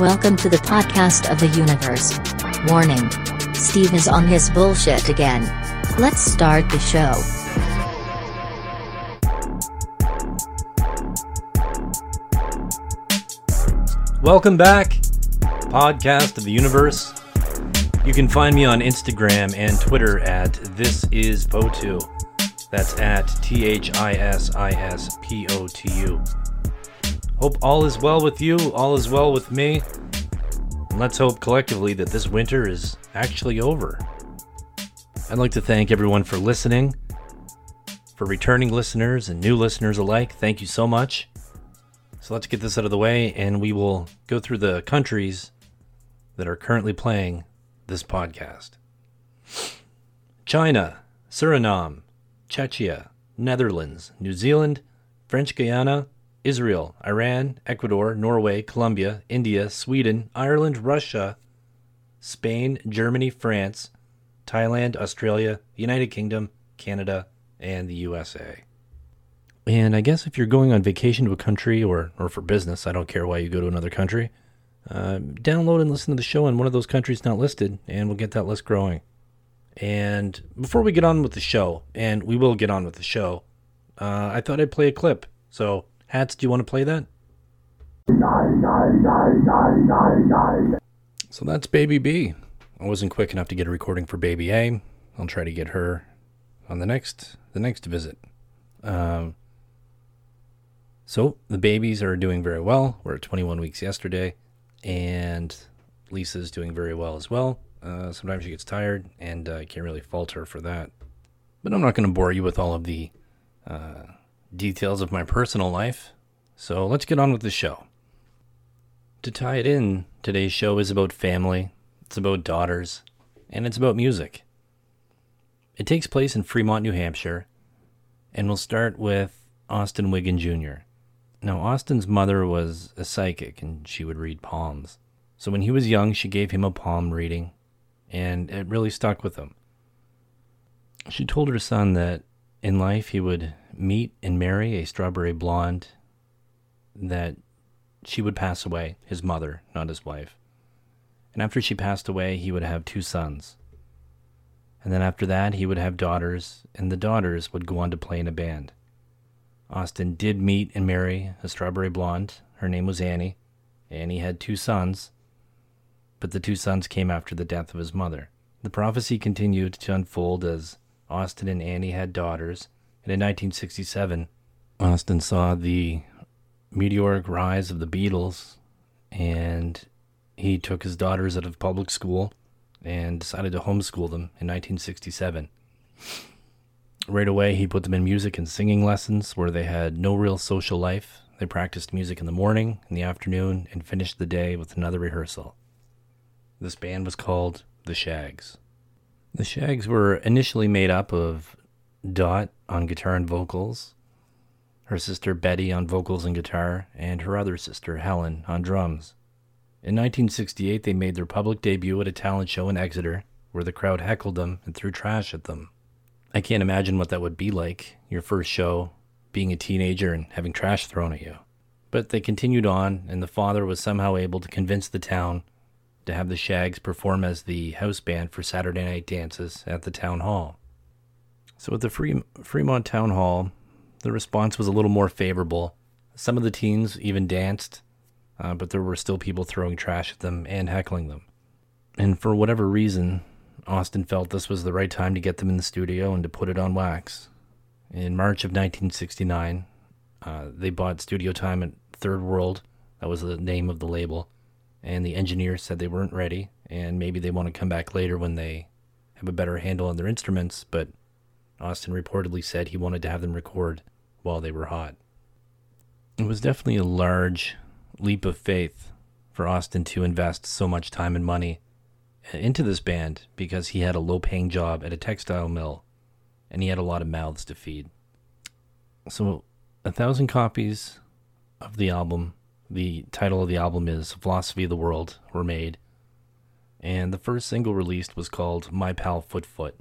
Welcome to the podcast of the universe. Warning Steve is on his bullshit again. Let's start the show. Welcome back, podcast of the universe. You can find me on Instagram and Twitter at this is Potu. That's at T H I S I S P O T U. Hope all is well with you, all is well with me. And let's hope collectively that this winter is actually over. I'd like to thank everyone for listening. For returning listeners and new listeners alike, thank you so much. So let's get this out of the way and we will go through the countries that are currently playing this podcast China, Suriname, Czechia, Netherlands, New Zealand, French Guiana, Israel, Iran, Ecuador, Norway, Colombia, India, Sweden, Ireland, Russia, Spain, Germany, France, Thailand, Australia, United Kingdom, Canada, and the USA. And I guess if you're going on vacation to a country or, or for business, I don't care why you go to another country, uh, download and listen to the show in one of those countries not listed, and we'll get that list growing. And before we get on with the show, and we will get on with the show, uh, I thought I'd play a clip. So Hats, do you want to play that? So that's Baby B. I wasn't quick enough to get a recording for Baby A. I'll try to get her on the next the next visit. Um, so the babies are doing very well. We're at 21 weeks yesterday, and Lisa's doing very well as well. Uh, sometimes she gets tired, and I can't really fault her for that. But I'm not going to bore you with all of the uh, details of my personal life. So let's get on with the show. To tie it in, today's show is about family, it's about daughters, and it's about music. It takes place in Fremont, New Hampshire, and we'll start with Austin Wiggin Jr. Now, Austin's mother was a psychic and she would read palms. So when he was young, she gave him a palm reading, and it really stuck with him. She told her son that in life he would meet and marry a strawberry blonde, that she would pass away, his mother, not his wife. And after she passed away, he would have two sons. And then after that, he would have daughters, and the daughters would go on to play in a band. Austin did meet and marry a strawberry blonde. Her name was Annie. Annie had two sons, but the two sons came after the death of his mother. The prophecy continued to unfold as Austin and Annie had daughters, and in 1967, Austin saw the meteoric rise of the Beatles, and he took his daughters out of public school and decided to homeschool them in 1967. Right away, he put them in music and singing lessons where they had no real social life. They practiced music in the morning, in the afternoon, and finished the day with another rehearsal. This band was called the Shaggs. The Shaggs were initially made up of Dot on guitar and vocals, her sister Betty on vocals and guitar, and her other sister Helen on drums. In 1968, they made their public debut at a talent show in Exeter, where the crowd heckled them and threw trash at them. I can't imagine what that would be like, your first show, being a teenager and having trash thrown at you. But they continued on, and the father was somehow able to convince the town to have the Shaggs perform as the house band for Saturday night dances at the town hall. So at the Fremont Town Hall, the response was a little more favorable. Some of the teens even danced, uh, but there were still people throwing trash at them and heckling them. And for whatever reason, Austin felt this was the right time to get them in the studio and to put it on wax. In March of 1969, uh, they bought studio time at Third World. That was the name of the label and the engineers said they weren't ready and maybe they want to come back later when they have a better handle on their instruments, but Austin reportedly said he wanted to have them record while they were hot. It was definitely a large leap of faith for Austin to invest so much time and money into this band because he had a low paying job at a textile mill and he had a lot of mouths to feed. So, a thousand copies of the album the title of the album is Philosophy of the World were made, and the first single released was called My Pal Foot Foot.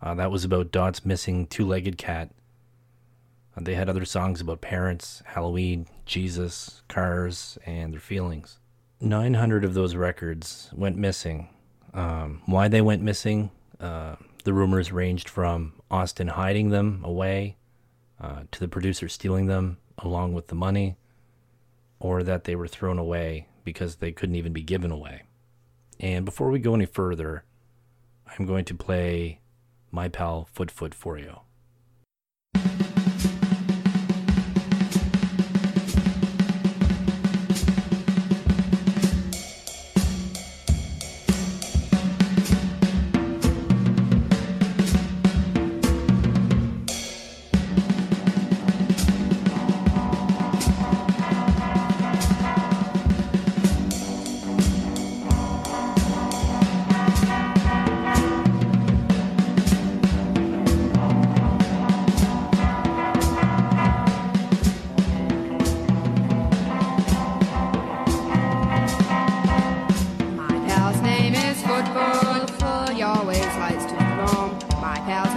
Uh, that was about Dot's missing two legged cat. Uh, they had other songs about parents, Halloween, Jesus, cars, and their feelings. 900 of those records went missing. Um, why they went missing, uh, the rumors ranged from Austin hiding them away uh, to the producer stealing them along with the money, or that they were thrown away because they couldn't even be given away. And before we go any further, I'm going to play My Pal Foot Foot for you.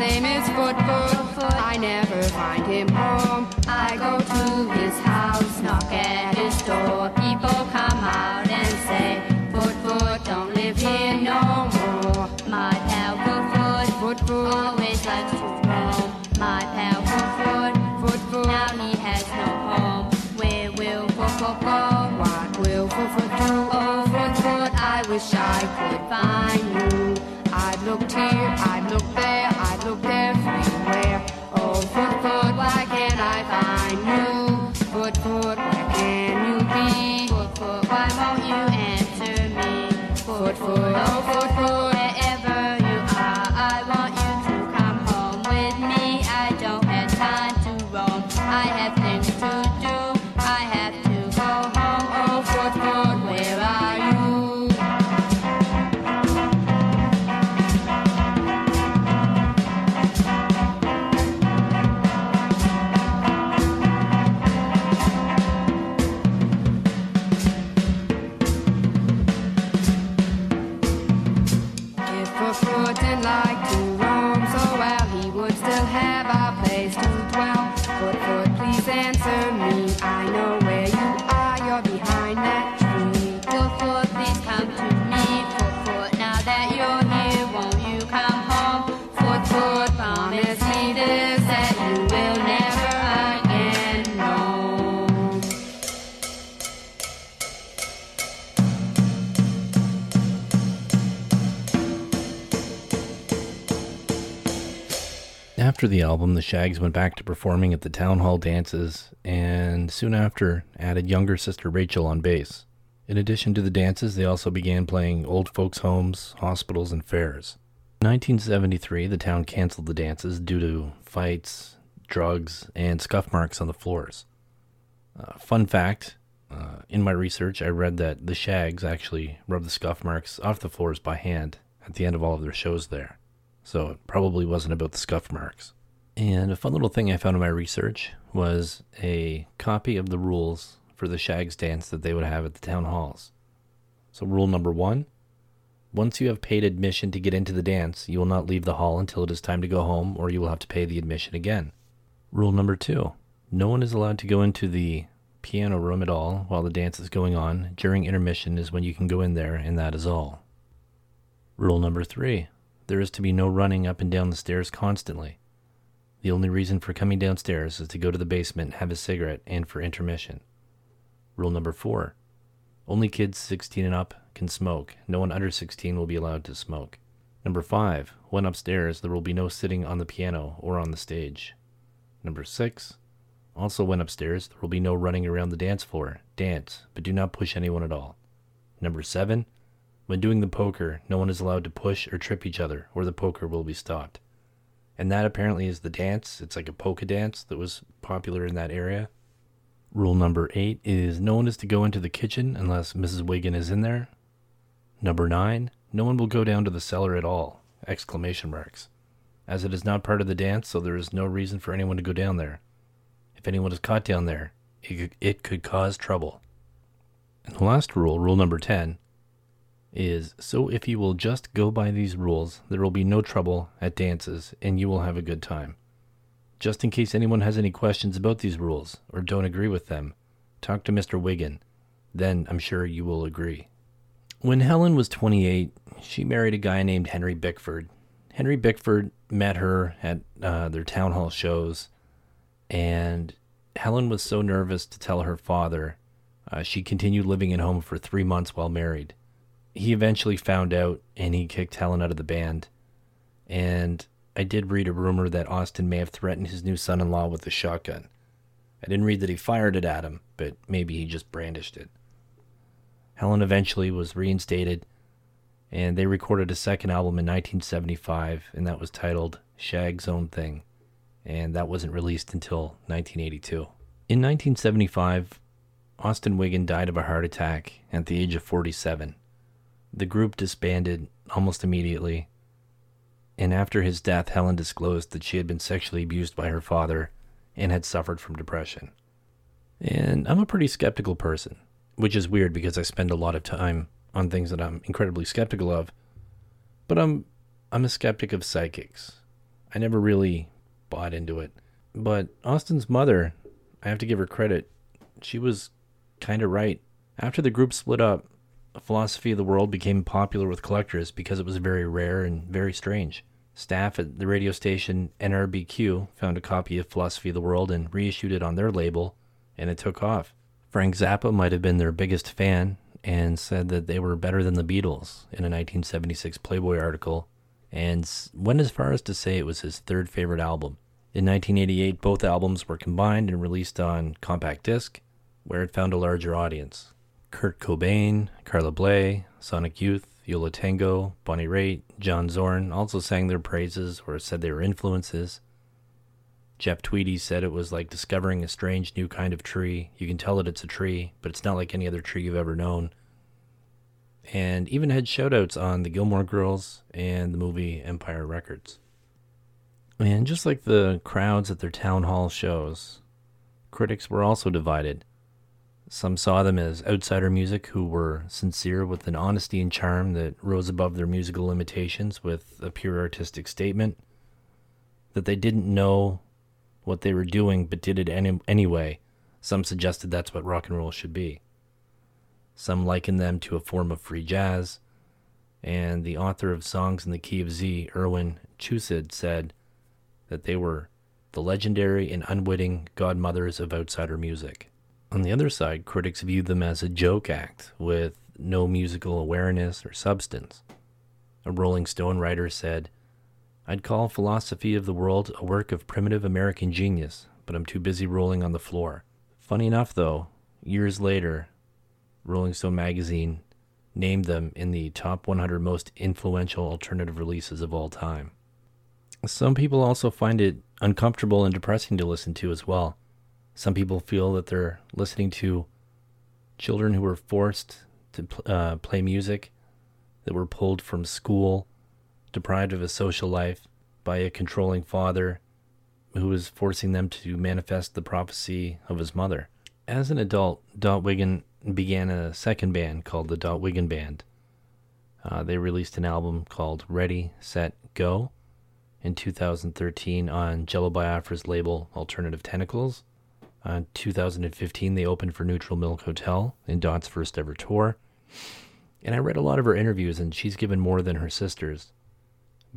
Name is Foot Foot. I never find him home. I go to his house, knock at his door. People come out and say, Foot Foot, don't live here no more. My pal Foot Foot, always likes to roam. My pal Foot Foot, now he has no home. Where will Foot Foot go? What will Foot Foot do? Oh, Foot Foot, I wish I could find you. I've looked here, I've After the album, the Shaggs went back to performing at the town hall dances and soon after added younger sister Rachel on bass. In addition to the dances, they also began playing old folks' homes, hospitals, and fairs. In 1973, the town canceled the dances due to fights, drugs, and scuff marks on the floors. Uh, fun fact uh, in my research, I read that the Shaggs actually rubbed the scuff marks off the floors by hand at the end of all of their shows there. So it probably wasn't about the scuff marks. And a fun little thing I found in my research was a copy of the rules for the Shaggs dance that they would have at the town halls. So, rule number one once you have paid admission to get into the dance, you will not leave the hall until it is time to go home, or you will have to pay the admission again. Rule number two no one is allowed to go into the piano room at all while the dance is going on. During intermission is when you can go in there, and that is all. Rule number three there is to be no running up and down the stairs constantly. The only reason for coming downstairs is to go to the basement, have a cigarette, and for intermission. Rule number four only kids 16 and up can smoke. No one under 16 will be allowed to smoke. Number five when upstairs, there will be no sitting on the piano or on the stage. Number six also when upstairs, there will be no running around the dance floor. Dance, but do not push anyone at all. Number seven when doing the poker, no one is allowed to push or trip each other, or the poker will be stopped. And that apparently is the dance. It's like a polka dance that was popular in that area. Rule number eight is no one is to go into the kitchen unless Mrs. Wiggin is in there. Number nine, no one will go down to the cellar at all! Exclamation marks. As it is not part of the dance, so there is no reason for anyone to go down there. If anyone is caught down there, it could, it could cause trouble. And the last rule, rule number 10, is so if you will just go by these rules, there will be no trouble at dances and you will have a good time. Just in case anyone has any questions about these rules or don't agree with them, talk to Mr. Wiggin. Then I'm sure you will agree. When Helen was 28, she married a guy named Henry Bickford. Henry Bickford met her at uh, their town hall shows, and Helen was so nervous to tell her father. Uh, she continued living at home for three months while married. He eventually found out and he kicked Helen out of the band. And I did read a rumor that Austin may have threatened his new son in law with a shotgun. I didn't read that he fired it at him, but maybe he just brandished it. Helen eventually was reinstated, and they recorded a second album in 1975, and that was titled Shaggs' Own Thing, and that wasn't released until 1982. In 1975, Austin Wiggin died of a heart attack at the age of 47. The group disbanded almost immediately, and after his death, Helen disclosed that she had been sexually abused by her father and had suffered from depression. And I'm a pretty skeptical person which is weird because I spend a lot of time on things that I'm incredibly skeptical of. But I'm I'm a skeptic of psychics. I never really bought into it. But Austin's mother, I have to give her credit. She was kind of right. After the group split up, Philosophy of the World became popular with collectors because it was very rare and very strange. Staff at the radio station NRBQ found a copy of Philosophy of the World and reissued it on their label, and it took off. Frank Zappa might have been their biggest fan and said that they were better than the Beatles in a 1976 Playboy article, and went as far as to say it was his third favorite album. In 1988, both albums were combined and released on compact disc, where it found a larger audience. Kurt Cobain, Carla Bley, Sonic Youth, Yo Tango, Bonnie Raitt, John Zorn also sang their praises or said they were influences. Jeff Tweedy said it was like discovering a strange new kind of tree. You can tell that it's a tree, but it's not like any other tree you've ever known. And even had shoutouts on the Gilmore Girls and the movie Empire Records. And just like the crowds at their town hall shows, critics were also divided. Some saw them as outsider music who were sincere with an honesty and charm that rose above their musical limitations with a pure artistic statement. That they didn't know what they were doing but did it any- anyway. Some suggested that's what rock and roll should be. Some likened them to a form of free jazz, and the author of Songs in the Key of Z, Irwin Chusid, said that they were the legendary and unwitting godmothers of outsider music. On the other side, critics viewed them as a joke act with no musical awareness or substance. A Rolling Stone writer said, I'd call Philosophy of the World a work of primitive American genius, but I'm too busy rolling on the floor. Funny enough, though, years later, Rolling Stone magazine named them in the top 100 most influential alternative releases of all time. Some people also find it uncomfortable and depressing to listen to as well. Some people feel that they're listening to children who were forced to uh, play music, that were pulled from school deprived of a social life by a controlling father who was forcing them to manifest the prophecy of his mother. As an adult, Dot Wiggin began a second band called the Dot Wiggin Band. Uh, they released an album called Ready, Set, Go in 2013 on Jello Biafra's label Alternative Tentacles. Uh, 2015, they opened for Neutral Milk Hotel in Dot's first ever tour. And I read a lot of her interviews, and she's given more than her sisters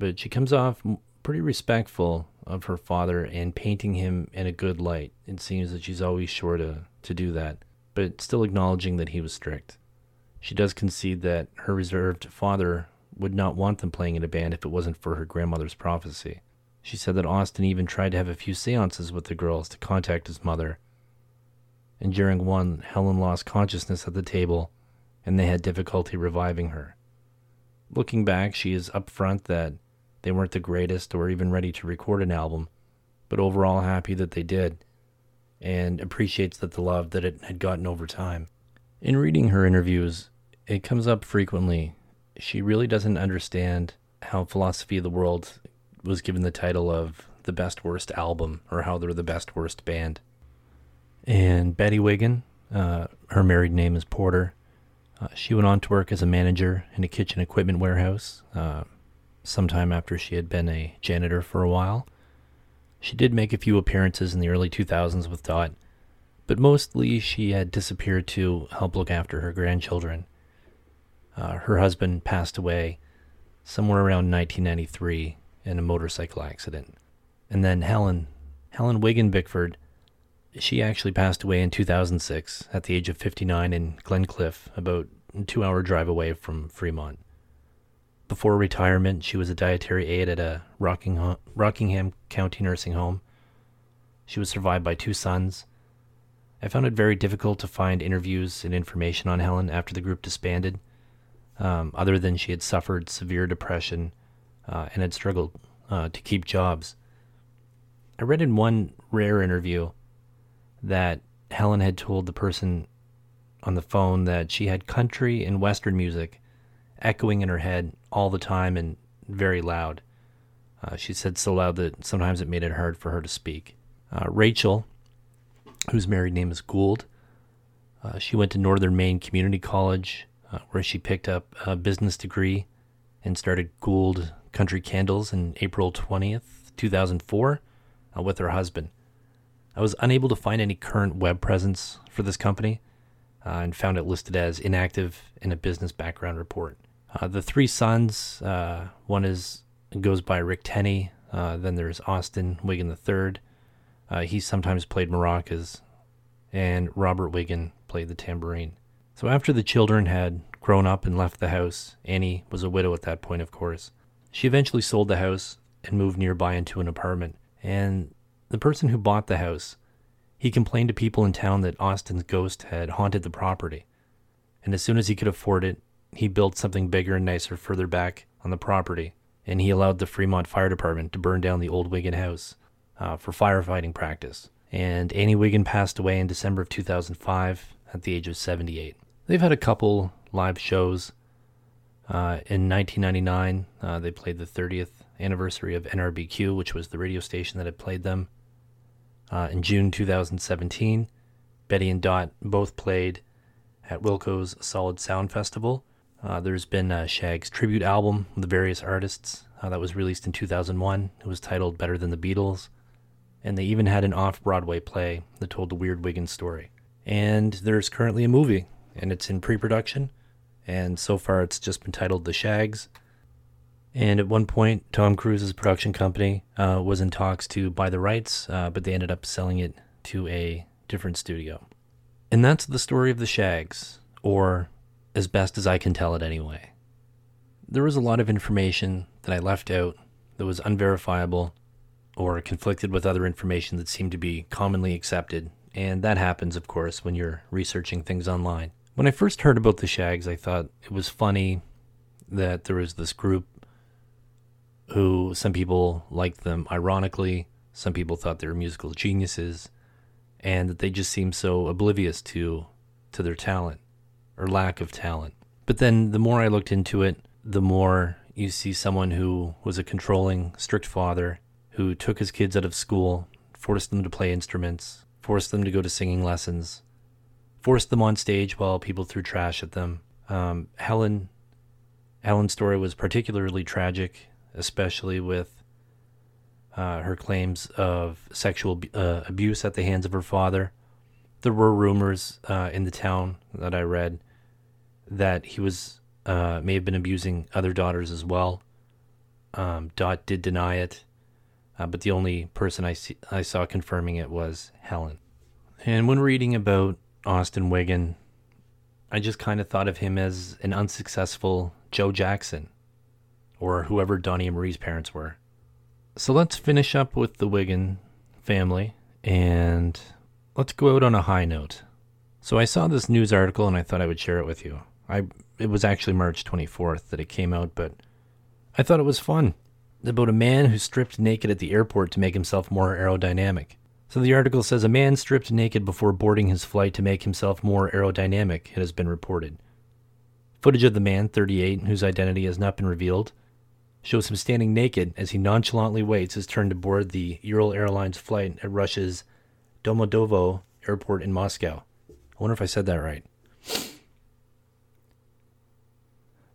but she comes off pretty respectful of her father and painting him in a good light. It seems that she's always sure to, to do that, but still acknowledging that he was strict. She does concede that her reserved father would not want them playing in a band if it wasn't for her grandmother's prophecy. She said that Austin even tried to have a few seances with the girls to contact his mother. And during one, Helen lost consciousness at the table, and they had difficulty reviving her. Looking back, she is upfront that they weren't the greatest or even ready to record an album, but overall happy that they did, and appreciates that the love that it had gotten over time. In reading her interviews, it comes up frequently. She really doesn't understand how Philosophy of the World was given the title of the best worst album or how they're the best worst band. And Betty Wiggin, uh, her married name is Porter, uh, she went on to work as a manager in a kitchen equipment warehouse uh, sometime after she had been a janitor for a while. She did make a few appearances in the early 2000s with Dot, but mostly she had disappeared to help look after her grandchildren. Uh, her husband passed away somewhere around 1993 in a motorcycle accident. And then Helen, Helen Wiggin Bickford, she actually passed away in 2006 at the age of 59 in Glencliff, about a two hour drive away from Fremont. Before retirement, she was a dietary aide at a Rockingham, Rockingham County nursing home. She was survived by two sons. I found it very difficult to find interviews and information on Helen after the group disbanded, um, other than she had suffered severe depression uh, and had struggled uh, to keep jobs. I read in one rare interview that Helen had told the person on the phone that she had country and western music echoing in her head all the time and very loud. Uh, she said so loud that sometimes it made it hard for her to speak. Uh, Rachel, whose married name is Gould, uh, she went to Northern Maine Community College, uh, where she picked up a business degree and started Gould Country Candles in April 20th, 2004, uh, with her husband. I was unable to find any current web presence for this company uh, and found it listed as inactive in a business background report. Uh, the three sons, uh, one is goes by Rick Tenney. Uh, then there's Austin Wiggin III. Uh, he sometimes played maracas, and Robert Wiggin played the tambourine. So after the children had grown up and left the house, Annie was a widow at that point, of course. She eventually sold the house and moved nearby into an apartment. And the person who bought the house, he complained to people in town that Austin's ghost had haunted the property. And as soon as he could afford it, he built something bigger and nicer further back on the property, and he allowed the Fremont Fire Department to burn down the old Wiggin house uh, for firefighting practice. And Annie Wiggin passed away in December of 2005 at the age of 78. They've had a couple live shows. Uh, in 1999, uh, they played the 30th anniversary of NRBQ, which was the radio station that had played them. Uh, in June 2017, Betty and Dot both played at Wilco's Solid Sound Festival, uh, there's been a Shaggs' tribute album with various artists uh, that was released in 2001. It was titled Better Than the Beatles. And they even had an off Broadway play that told the Weird Wiggins story. And there's currently a movie, and it's in pre production. And so far, it's just been titled The Shaggs. And at one point, Tom Cruise's production company uh, was in talks to buy the rights, uh, but they ended up selling it to a different studio. And that's the story of The Shaggs, or as best as I can tell it anyway. There was a lot of information that I left out that was unverifiable or conflicted with other information that seemed to be commonly accepted, and that happens, of course, when you're researching things online. When I first heard about the Shaggs, I thought it was funny that there was this group who some people liked them ironically, some people thought they were musical geniuses, and that they just seemed so oblivious to to their talent or lack of talent. But then the more I looked into it, the more you see someone who was a controlling, strict father who took his kids out of school, forced them to play instruments, forced them to go to singing lessons, forced them on stage while people threw trash at them. Um, Helen, Helen's story was particularly tragic, especially with uh, her claims of sexual uh, abuse at the hands of her father. There were rumors uh, in the town that I read that he was uh, may have been abusing other daughters as well. Um, Dot did deny it, uh, but the only person I see, I saw confirming it was Helen. And when reading about Austin Wiggin, I just kind of thought of him as an unsuccessful Joe Jackson, or whoever Donnie and Marie's parents were. So let's finish up with the Wiggin family, and let's go out on a high note. So I saw this news article and I thought I would share it with you. I it was actually March 24th that it came out, but I thought it was fun. About a man who stripped naked at the airport to make himself more aerodynamic. So the article says a man stripped naked before boarding his flight to make himself more aerodynamic, it has been reported. Footage of the man, 38, whose identity has not been revealed, shows him standing naked as he nonchalantly waits his turn to board the Ural Airlines flight at Russia's Domodedovo airport in Moscow. I wonder if I said that right.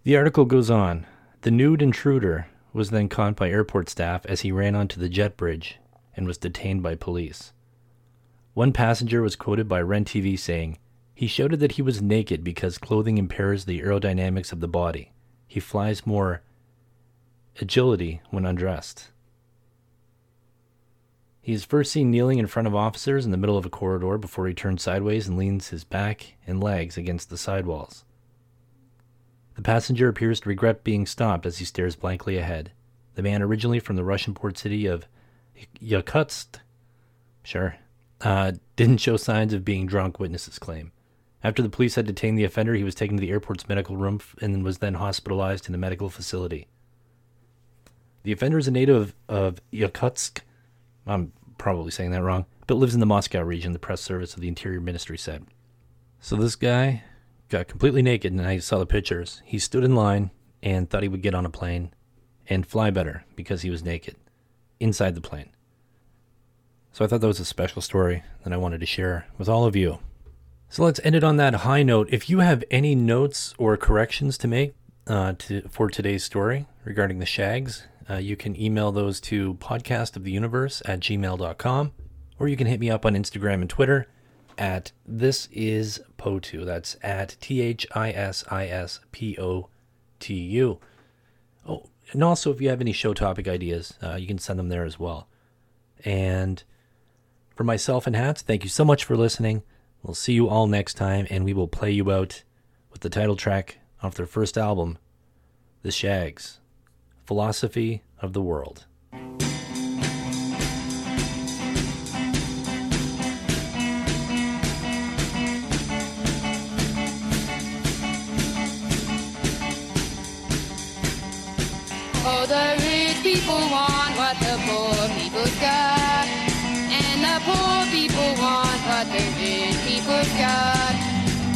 The article goes on. The nude intruder was then caught by airport staff as he ran onto the jet bridge and was detained by police. One passenger was quoted by Ren TV saying, He shouted that he was naked because clothing impairs the aerodynamics of the body. He flies more agility when undressed. He is first seen kneeling in front of officers in the middle of a corridor before he turns sideways and leans his back and legs against the sidewalls. The passenger appears to regret being stopped as he stares blankly ahead. The man, originally from the Russian port city of Yakutsk, sure, uh, didn't show signs of being drunk, witnesses claim. After the police had detained the offender, he was taken to the airport's medical room and was then hospitalized in a medical facility. The offender is a native of Yakutsk. I'm probably saying that wrong, but lives in the Moscow region, the press service of the Interior Ministry said. So this guy got completely naked, and I saw the pictures. He stood in line and thought he would get on a plane and fly better because he was naked inside the plane. So I thought that was a special story that I wanted to share with all of you. So let's end it on that high note. If you have any notes or corrections to make uh, to, for today's story regarding the Shaggs, uh, you can email those to podcastoftheuniverse at gmail.com, or you can hit me up on Instagram and Twitter at this is Potu. That's at T H I S I S P O T U. Oh, and also if you have any show topic ideas, uh, you can send them there as well. And for myself and Hats, thank you so much for listening. We'll see you all next time, and we will play you out with the title track off their first album, The Shaggs Philosophy of the World. Rich people got.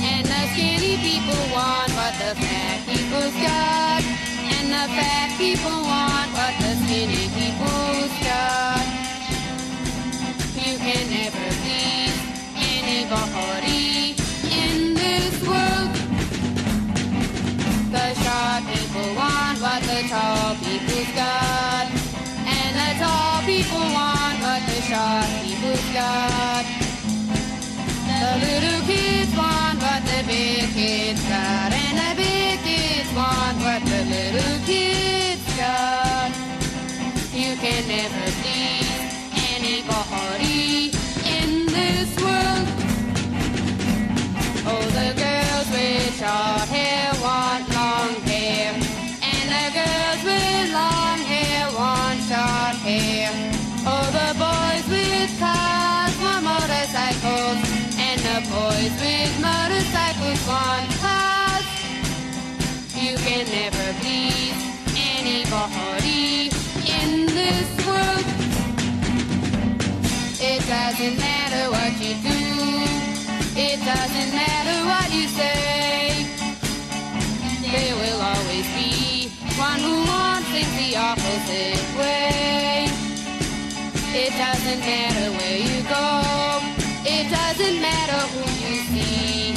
And the skinny people want what the fat people got. And the fat people want what the skinny people got. You can never please anybody can never opposite way. It doesn't matter where you go. It doesn't matter who you see.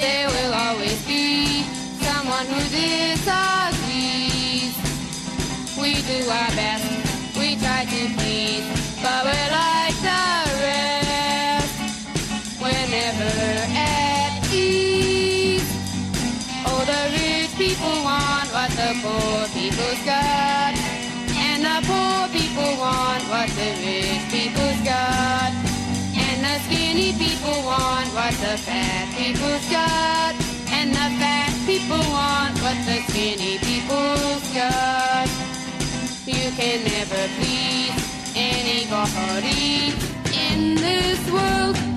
There will always be someone who disagrees. We do our best. We try to please, skinny people want what the fat people's got. And the fat people want what the skinny people's got. You can never please anybody in this world.